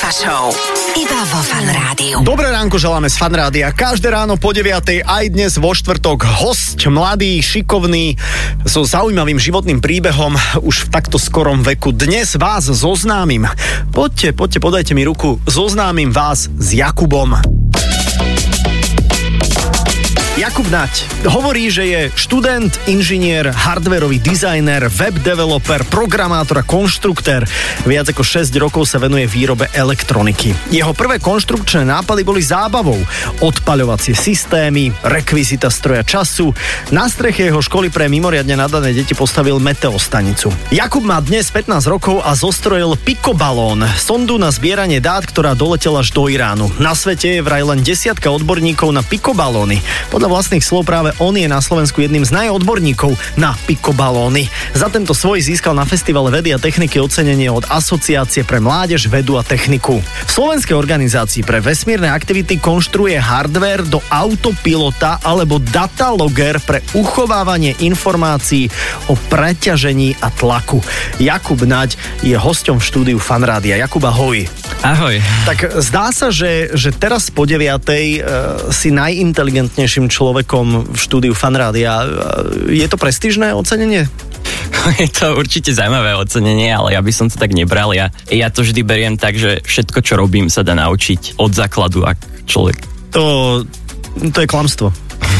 Alfa Show. Iba vo Fan Rádiu. Dobré ránko želáme z Fan Rádia. Každé ráno po 9. aj dnes vo štvrtok host mladý, šikovný, so zaujímavým životným príbehom už v takto skorom veku. Dnes vás zoznámim. Poďte, poďte, podajte mi ruku. Zoznámim vás s Jakubom. Jakub Nať hovorí, že je študent, inžinier, hardwareový dizajner, web developer, programátor a konštruktér. Viac ako 6 rokov sa venuje výrobe elektroniky. Jeho prvé konštrukčné nápady boli zábavou. Odpaľovacie systémy, rekvizita stroja času. Na streche jeho školy pre mimoriadne nadané deti postavil meteostanicu. Jakub má dnes 15 rokov a zostrojil pikobalón, sondu na zbieranie dát, ktorá doletela až do Iránu. Na svete je vraj len desiatka odborníkov na pikobalóny. Podľa vlastných slov práve on je na Slovensku jedným z najodborníkov na pikobalóny. Za tento svoj získal na festivale vedy a techniky ocenenie od Asociácie pre mládež, vedu a techniku. V slovenskej organizácii pre vesmírne aktivity konštruuje hardware do autopilota alebo datalogger pre uchovávanie informácií o preťažení a tlaku. Jakub Naď je hosťom v štúdiu Fanrádia. Jakub, ahoj. Ahoj. Tak zdá sa, že, že teraz po 9. Uh, si najinteligentnejším človekom v štúdiu Fanrádia. Je to prestížne ocenenie? Je to určite zaujímavé ocenenie, ale ja by som to tak nebral. Ja, ja to vždy beriem tak, že všetko, čo robím, sa dá naučiť od základu, ak človek. To, to je klamstvo.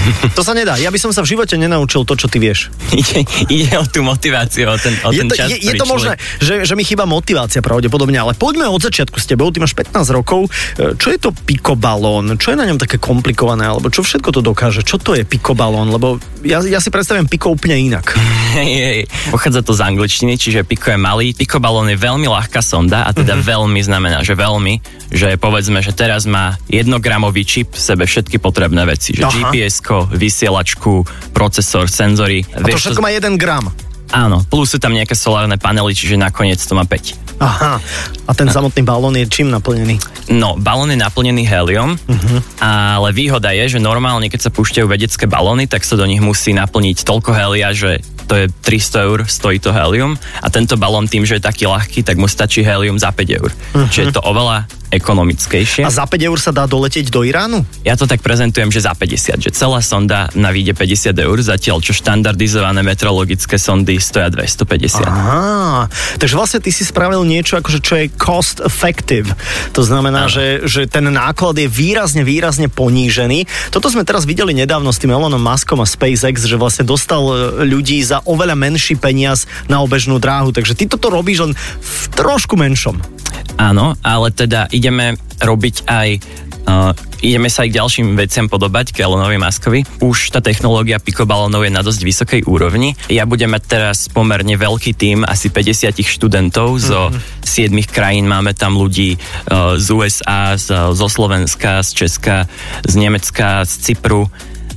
To sa nedá. Ja by som sa v živote nenaučil to, čo ty vieš. Ide, ide o tú motiváciu, o ten, o je ten to, čas, je, je to možné, že, že mi chýba motivácia pravdepodobne, ale poďme od začiatku s tebou. Ty máš 15 rokov. E, Čo je to pikobalón? Čo je na ňom také komplikované? Alebo čo všetko to dokáže? Čo to je pikobalón? Lebo ja, ja si predstavím piko úplne inak. Hej. Pochádza to z angličtiny, čiže piko je malý. Pikobalón je veľmi ľahká sonda a teda veľmi znamená, že veľmi, že povedzme, že teraz má jednogramový čip v sebe všetky potrebné veci, že. GPS-ko, vysielačku, procesor, senzory. A to všetko má 1 gram. Áno, plus sú tam nejaké solárne panely, čiže nakoniec to má 5. Aha. A ten samotný balón je čím naplnený? No, balón je naplnený helium, uh-huh. ale výhoda je, že normálne, keď sa púšťajú vedecké balóny, tak sa do nich musí naplniť toľko helia, že to je 300 eur, stojí to helium a tento balón tým, že je taký ľahký, tak mu stačí helium za 5 eur. Uh-huh. Čiže je to oveľa ekonomickejšie. A za 5 eur sa dá doletieť do Iránu? Ja to tak prezentujem, že za 50, že celá sonda na výjde 50 eur, zatiaľ čo štandardizované meteorologické sondy stoja 250. Aha, takže vlastne ty si spravil niečo, akože čo je cost effective. To znamená, že, že ten náklad je výrazne, výrazne ponížený. Toto sme teraz videli nedávno s tým Elonom Muskom a SpaceX, že vlastne dostal e, ľudí za oveľa menší peniaz na obežnú dráhu. Takže ty toto robíš len v trošku menšom. Áno, ale teda ideme robiť aj uh, ideme sa aj k ďalším veciam podobať, k Elonovi Maskovi. Už tá technológia pikobalónov je na dosť vysokej úrovni. Ja budem mať teraz pomerne veľký tím, asi 50 študentov zo mm-hmm. 7 krajín. Máme tam ľudí uh, z USA, z, zo Slovenska, z Česka, z Nemecka, z Cypru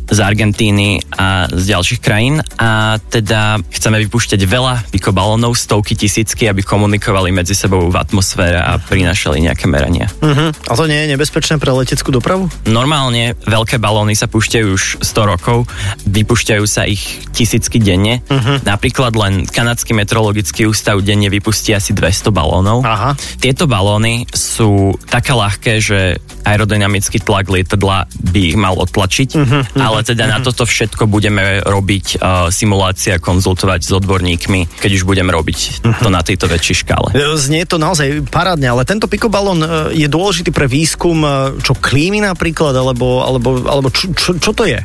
z Argentíny a z ďalších krajín a teda chceme vypúšťať veľa pikobalónov, stovky tisícky, aby komunikovali medzi sebou v atmosfére a prinášali nejaké merania. Uh-huh. A to nie je nebezpečné pre leteckú dopravu? Normálne veľké balóny sa púšťajú už 100 rokov, vypúšťajú sa ich tisícky denne. Uh-huh. Napríklad len kanadský meteorologický ústav denne vypustí asi 200 balónov. Aha. Tieto balóny sú také ľahké, že aerodynamický tlak lietadla by ich mal odtlačiť, uh-huh, ale teda na toto všetko budeme robiť uh, simulácie a konzultovať s odborníkmi, keď už budeme robiť to na tejto väčšej škále. E, Znie to naozaj parádne, ale tento pikobalón e, je dôležitý pre výskum e, čo klímy napríklad, alebo, alebo, alebo čo, čo, čo to je?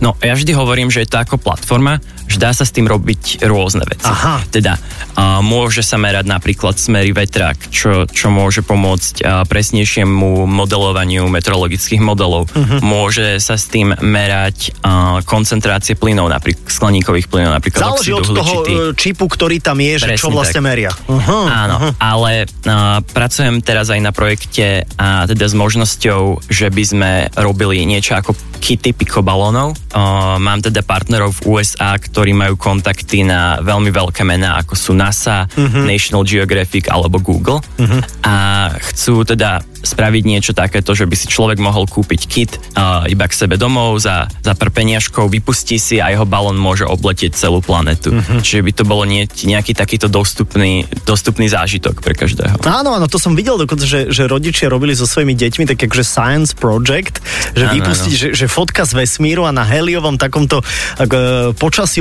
No, ja vždy hovorím, že je to ako platforma, že dá sa s tým robiť rôzne veci. Aha. Teda uh, môže sa merať napríklad smery vetrák, čo, čo môže pomôcť uh, presnejšiemu modelovaniu meteorologických modelov. Uh-huh. Môže sa s tým merať uh, koncentrácie plynov, napríklad skleníkových plynov, napríklad Záleží od toho e, čipu, ktorý tam je, že čo vlastne tak. meria. Uh-huh. Áno, ale uh, pracujem teraz aj na projekte a teda s možnosťou, že by sme robili niečo ako kity pikobalónov. Uh, mám teda partnerov v USA, ktorí ktorí majú kontakty na veľmi veľké mená, ako sú NASA, uh-huh. National Geographic alebo Google. Uh-huh. A chcú teda spraviť niečo takéto, že by si človek mohol kúpiť kit uh, iba k sebe domov za, za pár peniažkov, vypustí si a jeho balón môže obletieť celú planetu. Uh-huh. Čiže by to bolo nie, nejaký takýto dostupný, dostupný zážitok pre každého. Áno, áno, to som videl dokonca, že, že rodičia robili so svojimi deťmi tak akože science project, že áno, vypustiť, áno. Že, že fotka z vesmíru a na heliovom takomto ako, e,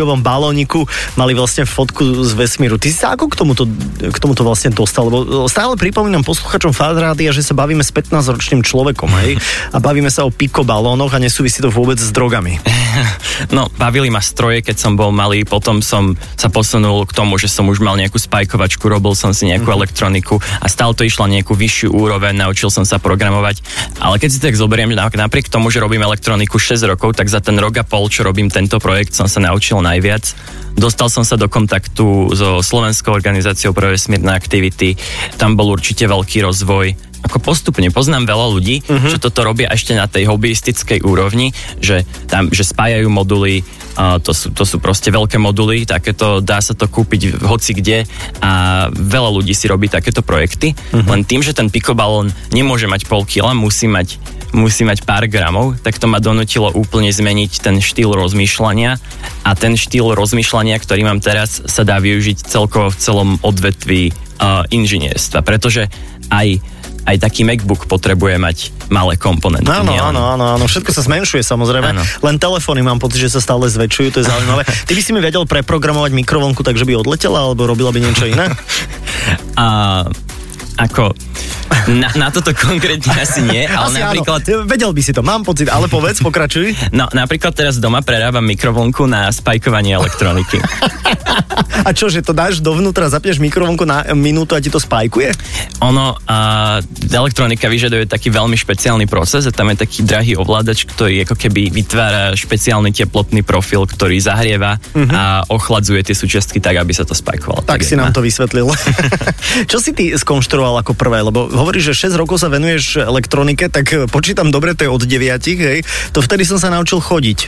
počasiovom balóniku mali vlastne fotku z vesmíru. Ty si sa ako k tomuto, k tomuto vlastne dostal? Lebo stále pripomínam posluchačom Fadrádia, že sa bavíme s 15-ročným človekom, hej? A bavíme sa o pikobalónoch a nesúvisí to vôbec s drogami. No, bavili ma stroje, keď som bol malý, potom som sa posunul k tomu, že som už mal nejakú spajkovačku, robil som si nejakú mm-hmm. elektroniku a stále to išlo nejakú vyššiu úroveň, naučil som sa programovať. Ale keď si tak zoberiem, napriek tomu, že robím elektroniku 6 rokov, tak za ten rok a pol, čo robím tento projekt, som sa naučil najviac. Dostal som sa do kontaktu so Slovenskou organizáciou pre vesmírne aktivity. Tam bol určite veľký rozvoj ako postupne poznám veľa ľudí, uh-huh. čo toto robia ešte na tej hobbyistickej úrovni, že tam, že spájajú moduly, uh, to, sú, to sú proste veľké moduly, takéto dá sa to kúpiť hoci kde a veľa ľudí si robí takéto projekty, uh-huh. len tým, že ten pikobalón nemôže mať pol kila, musí mať musí mať pár gramov, tak to ma donutilo úplne zmeniť ten štýl rozmýšľania a ten štýl rozmýšľania, ktorý mám teraz, sa dá využiť celkovo v celom odvetví uh, inžinierstva, pretože aj aj taký MacBook potrebuje mať malé komponenty. Áno, áno, áno, áno, všetko sa zmenšuje samozrejme, áno. len telefóny mám pocit, že sa stále zväčšujú, to je zaujímavé. Ty by si mi vedel preprogramovať mikrovlnku tak, že by odletela, alebo robila by niečo iné? A, ako, na, na toto konkrétne asi nie, ale asi napríklad... Áno. Vedel by si to, mám pocit, ale povedz, pokračuj. No, napríklad teraz doma prerábam mikrovlnku na spajkovanie elektroniky. a čo, že to dáš dovnútra, zapneš mikrovlnku na minútu a ti to spajkuje? Ono, a, elektronika vyžaduje taký veľmi špeciálny proces a tam je taký drahý ovládač, ktorý ako keby vytvára špeciálny teplotný profil, ktorý zahrieva uh-huh. a ochladzuje tie súčiastky tak, aby sa to spajkovalo. Tak, tak si nám to vysvetlil. čo si ty skonštruoval ako prvé? Lebo hovoríš, že 6 rokov sa venuješ elektronike, tak eh, počítam dobre, to je od 9, hej. To vtedy som sa naučil chodiť.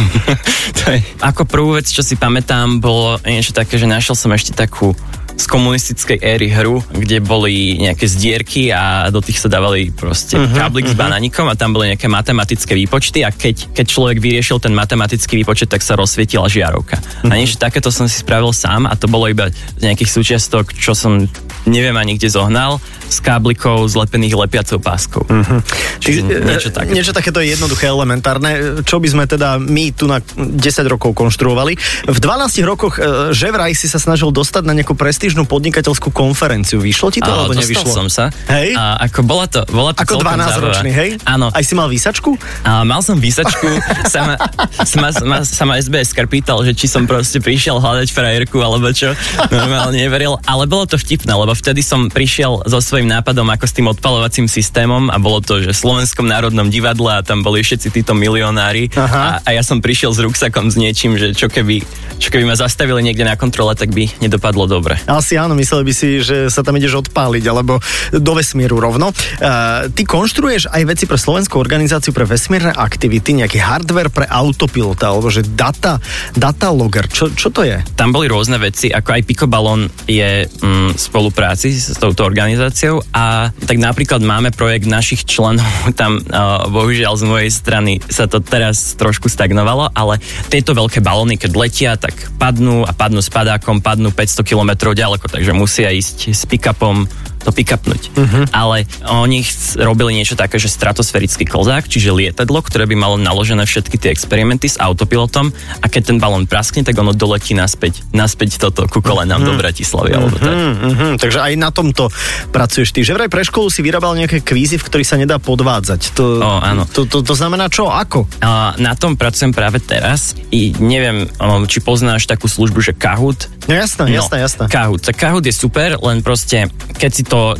to je, ako prvú vec, čo si pamätám, bolo niečo také, že našiel som ešte takú z komunistickej éry hru, kde boli nejaké zdierky a do tých sa dávali proste uh-huh, káblik uh-huh. s mhm. banánikom a tam boli nejaké matematické výpočty a keď, keď človek vyriešil ten matematický výpočet, tak sa rozsvietila žiarovka. Uh-huh. A mhm. niečo takéto som si spravil sám a to bolo iba z nejakých súčiastok, čo som neviem ani kde zohnal s káblikou zlepených lepiacou páskou. Uh-huh. Čiže niečo, také. niečo takéto je jednoduché, elementárne. Čo by sme teda my tu na 10 rokov konštruovali. V 12 rokoch e, že vraj si sa snažil dostať na nejakú prestížnú podnikateľskú konferenciu. Vyšlo ti to, alebo nevyšlo? som sa. Hej? A ako bola to, bola to Ako 12-ročný, hej? Áno. Aj si mal výsačku? A mal som výsačku. sama, sama, sama, sama SBS pýtal, že či som proste prišiel hľadať frajerku, alebo čo. Normálne neveril. Ale bolo to vtipné, lebo vtedy som prišiel zo svojím nápadom ako s tým odpalovacím systémom a bolo to, že v Slovenskom národnom divadle a tam boli všetci títo milionári a, a ja som prišiel s ruksakom s niečím, že čo keby, čo keby ma zastavili niekde na kontrole, tak by nedopadlo dobre. Asi áno, mysleli by si, že sa tam ideš odpáliť alebo do vesmíru rovno. Uh, ty konštruuješ aj veci pre Slovenskú organizáciu pre vesmírne aktivity, nejaký hardware pre autopilota alebo že data, data logger. Čo, čo to je? Tam boli rôzne veci, ako aj Picobalon je mm, spolupráci s touto organizáciou a tak napríklad máme projekt našich členov, tam uh, bohužiaľ z mojej strany sa to teraz trošku stagnovalo, ale tieto veľké balóny, keď letia, tak padnú a padnú s padákom, padnú 500 km ďaleko, takže musia ísť s pick-upom to pick-upnúť. Uh-huh. Ale oni robili niečo také, že stratosférický kozák, čiže lietadlo, ktoré by malo naložené všetky tie experimenty s autopilotom a keď ten balón praskne, tak ono doletí naspäť, naspäť toto ku kolenám uh-huh. do Bratislavy. Uh-huh. Alebo tak. Uh-huh. Takže aj na tomto pracuješ ty. Že vraj pre školu si vyrábal nejaké kvízy, v ktorých sa nedá podvádzať. To, o, áno. To, to, to znamená čo? Ako? A, na tom pracujem práve teraz i neviem, či poznáš takú službu, že Kahoot. No jasné, no, jasné, jasné. Kahoot. Tak Kahoot je super, len proste, keď si to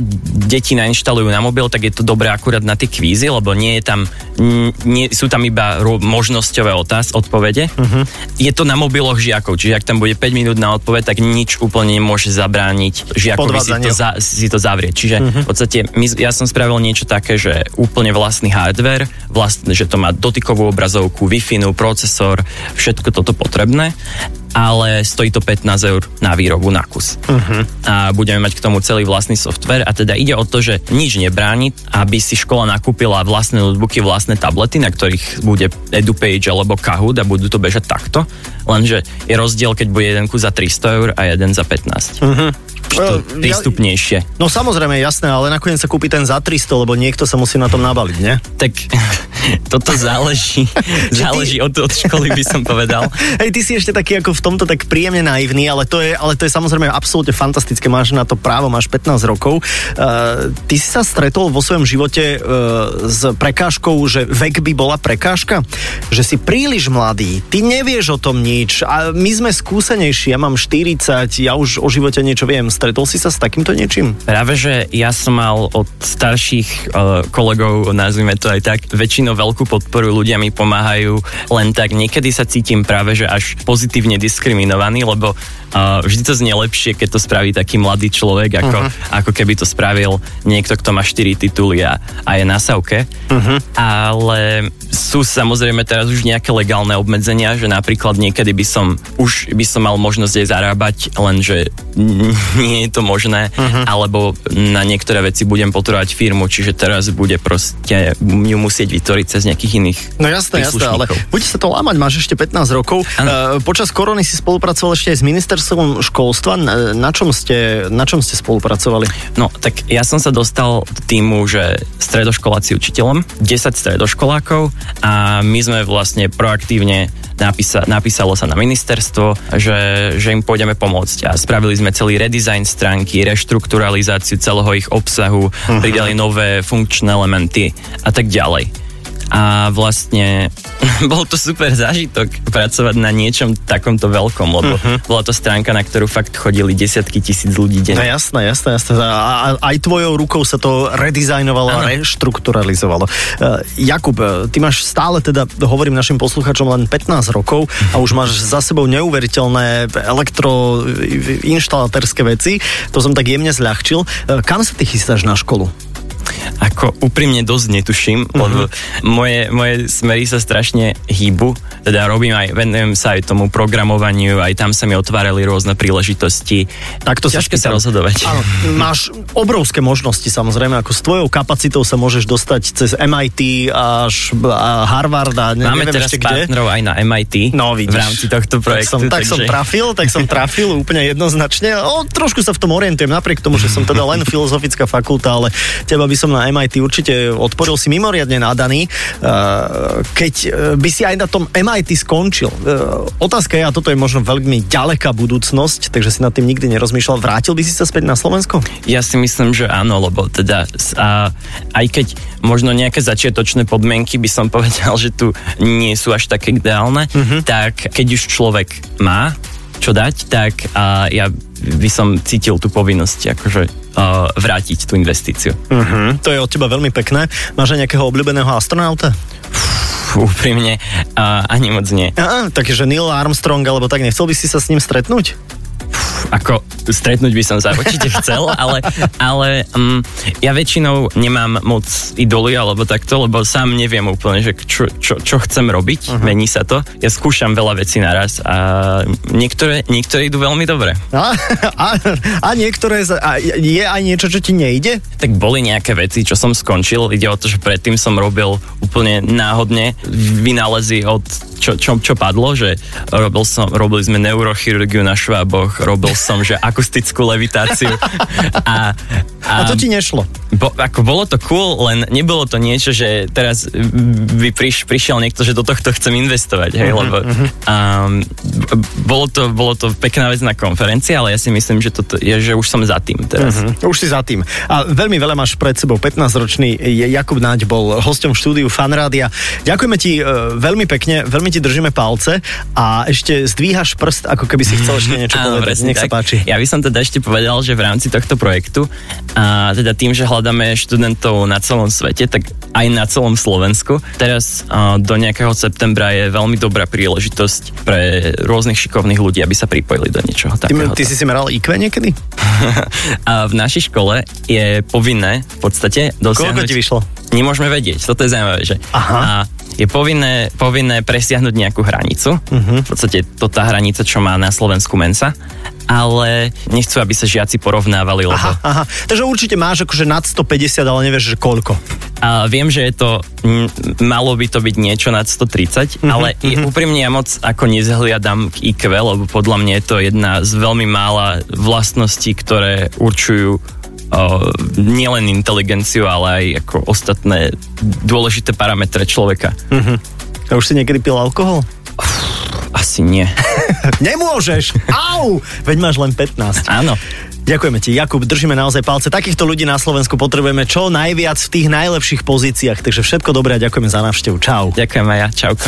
deti nainštalujú na mobil, tak je to dobré akurát na tie kvízy, lebo nie je tam, nie, sú tam iba možnosťové otáz, odpovede. Uh-huh. Je to na mobiloch žiakov, čiže ak tam bude 5 minút na odpoveď, tak nič úplne nemôže zabrániť žiakovi si to, za, si to zavrieť. Čiže uh-huh. v podstate my, ja som spravil niečo také, že úplne vlastný hardware, vlastne, že to má dotykovú obrazovku, Wi-Fi, procesor, všetko toto potrebné ale stojí to 15 eur na výrobu na kus. Uh-huh. A budeme mať k tomu celý vlastný software a teda ide o to, že nič nebráni, aby si škola nakúpila vlastné notebooky, vlastné tablety, na ktorých bude EduPage alebo Kahoot a budú to bežať takto, lenže je rozdiel, keď bude jeden kus za 300 eur a jeden za 15. Uh-huh to prístupnejšie. No samozrejme, jasné, ale nakoniec sa kúpi ten za 300, lebo niekto sa musí na tom nabaliť, nie? Tak toto záleží. záleží od, od školy, by som povedal. Hej, ty si ešte taký ako v tomto tak príjemne naivný, ale to je, ale to je samozrejme absolútne fantastické. Máš na to právo, máš 15 rokov. Uh, ty si sa stretol vo svojom živote uh, s prekážkou, že vek by bola prekážka? Že si príliš mladý, ty nevieš o tom nič a my sme skúsenejší, ja mám 40, ja už o živote niečo viem Stretol si sa s takýmto niečím? Práve, že ja som mal od starších uh, kolegov, nazvime to aj tak, väčšinou veľkú podporu, ľudia mi pomáhajú, len tak niekedy sa cítim práve, že až pozitívne diskriminovaný, lebo Uh, vždy to znie lepšie, keď to spraví taký mladý človek, ako, uh-huh. ako keby to spravil niekto, kto má 4 tituly a, a je na savke. Uh-huh. Ale sú samozrejme teraz už nejaké legálne obmedzenia, že napríklad niekedy by som už by som mal možnosť aj zarábať, lenže nie je to možné, uh-huh. alebo na niektoré veci budem potrebovať firmu, čiže teraz bude proste ju musieť vytvoriť cez nejakých iných No jasné, jasné, ale bude sa to lámať, máš ešte 15 rokov. Uh, počas korony si spolupracoval ešte aj s minister ministerstvom školstva, na čom, ste, na čom ste spolupracovali? No, tak ja som sa dostal do týmu, že stredoškoláci učiteľom, 10 stredoškolákov a my sme vlastne proaktívne napísa, napísalo sa na ministerstvo, že, že im pôjdeme pomôcť a spravili sme celý redesign stránky, reštrukturalizáciu celého ich obsahu, uh-huh. pridali nové funkčné elementy a tak ďalej a vlastne bol to super zážitok pracovať na niečom takomto veľkom, lebo uh-huh. bola to stránka, na ktorú fakt chodili desiatky tisíc ľudí denne. No jasné, jasné, jasné. A, aj tvojou rukou sa to redizajnovalo a reštrukturalizovalo. Uh, Jakub, ty máš stále teda, hovorím našim posluchačom, len 15 rokov a už máš za sebou neuveriteľné elektroinštalatérske veci. To som tak jemne zľahčil. Uh, kam sa ty chystáš na školu? Ako úprimne dosť netuším, lebo moje, moje smery sa strašne hýbu, teda robím aj, venujem sa aj tomu programovaniu, aj tam sa mi otvárali rôzne príležitosti. Tak to Ťažké sa, sa rozhodovať. Áno, máš obrovské možnosti samozrejme, ako s tvojou kapacitou sa môžeš dostať cez MIT až a Harvard a ne, Máme neviem teraz ešte partnerov kde. aj na MIT no, vidíš. v rámci tohto projektu. Tak som, tak takže... som trafil, tak som trafil úplne jednoznačne. O, trošku sa v tom orientujem, napriek tomu, že som teda len filozofická fakulta, ale teba by som na MIT určite odporil si mimoriadne nadaný. Eh, keď eh, by si aj na tom MIT skončil, eh, otázka je, a toto je možno veľmi ďaleká budúcnosť, takže si nad tým nikdy nerozmýšľal, vrátil by si sa späť na Slovensko? Ja si myslím, že áno, lebo teda a, aj keď možno nejaké začiatočné podmienky by som povedal, že tu nie sú až také ideálne, uh-huh. tak keď už človek má čo dať, tak a ja by som cítil tú povinnosť akože uh, vrátiť tú investíciu. Uh-huh. To je od teba veľmi pekné. Máš aj nejakého obľúbeného astronauta? úprimne, uh, ani moc nie. Aha, takže Neil Armstrong, alebo tak, nechcel by si sa s ním stretnúť? Ako stretnúť by som sa určite chcel, ale, ale um, ja väčšinou nemám moc idoly alebo takto, lebo sám neviem úplne, že čo, čo, čo chcem robiť, uh-huh. mení sa to. Ja skúšam veľa vecí naraz a niektoré, niektoré idú veľmi dobre. A, a, a niektoré, a je aj niečo, čo ti nejde? Tak boli nejaké veci, čo som skončil. Ide o to, že predtým som robil úplne náhodne vynálezy od čo, čo, čo padlo, že robil som, robili sme neurochirurgiu na šváboch, robil som, že akustickú levitáciu. A, a, a to ti nešlo? Bo, ako bolo to cool, len nebolo to niečo, že teraz by priš, prišiel niekto, že do tohto chcem investovať, hej, uh-huh, lebo um, bolo, to, bolo to pekná vec na konferencii, ale ja si myslím, že, toto je, že už som za tým teraz. Uh-huh. Už si za tým. A veľmi veľa máš pred sebou. 15-ročný Jakub Naď bol hosťom v štúdiu Fanrádia. Ďakujeme ti uh, veľmi pekne, veľmi ti držíme palce a ešte zdvíhaš prst, ako keby si chcel ešte niečo Áno, povedať. Nech tak. sa páči. Ja by som teda ešte povedal, že v rámci tohto projektu, a teda tým, že hľadáme študentov na celom svete, tak aj na celom Slovensku. Teraz do nejakého septembra je veľmi dobrá príležitosť pre rôznych šikovných ľudí, aby sa pripojili do niečoho takého. Ty, ty si si meral IQ niekedy? a v našej škole je povinné v podstate dosiahnuť... Koľko ti vyšlo? Nemôžeme vedieť, toto je zaujímavé, že... Aha. A je povinné, povinné presiahnuť nejakú hranicu. Uh-huh. V podstate to tá hranica, čo má na Slovensku Mensa ale nechcú, aby sa žiaci porovnávali. Lebo... Aha, aha. Takže určite máš akože nad 150, ale nevieš, že koľko. A viem, že je to, m, malo by to byť niečo nad 130, uh-huh, ale uh-huh. úprimne ja moc ako nezhliadam k IQ, lebo podľa mňa je to jedna z veľmi mála vlastností, ktoré určujú nielen inteligenciu, ale aj ako ostatné dôležité parametre človeka. Uh-huh. A už si niekedy pil alkohol? Asi nie. Nemôžeš! Au! Veď máš len 15. Áno. Ďakujeme ti, Jakub, držíme naozaj palce. Takýchto ľudí na Slovensku potrebujeme čo najviac v tých najlepších pozíciách, takže všetko dobré a ďakujeme za návštevu. Čau. Ďakujem aj ja, čauko.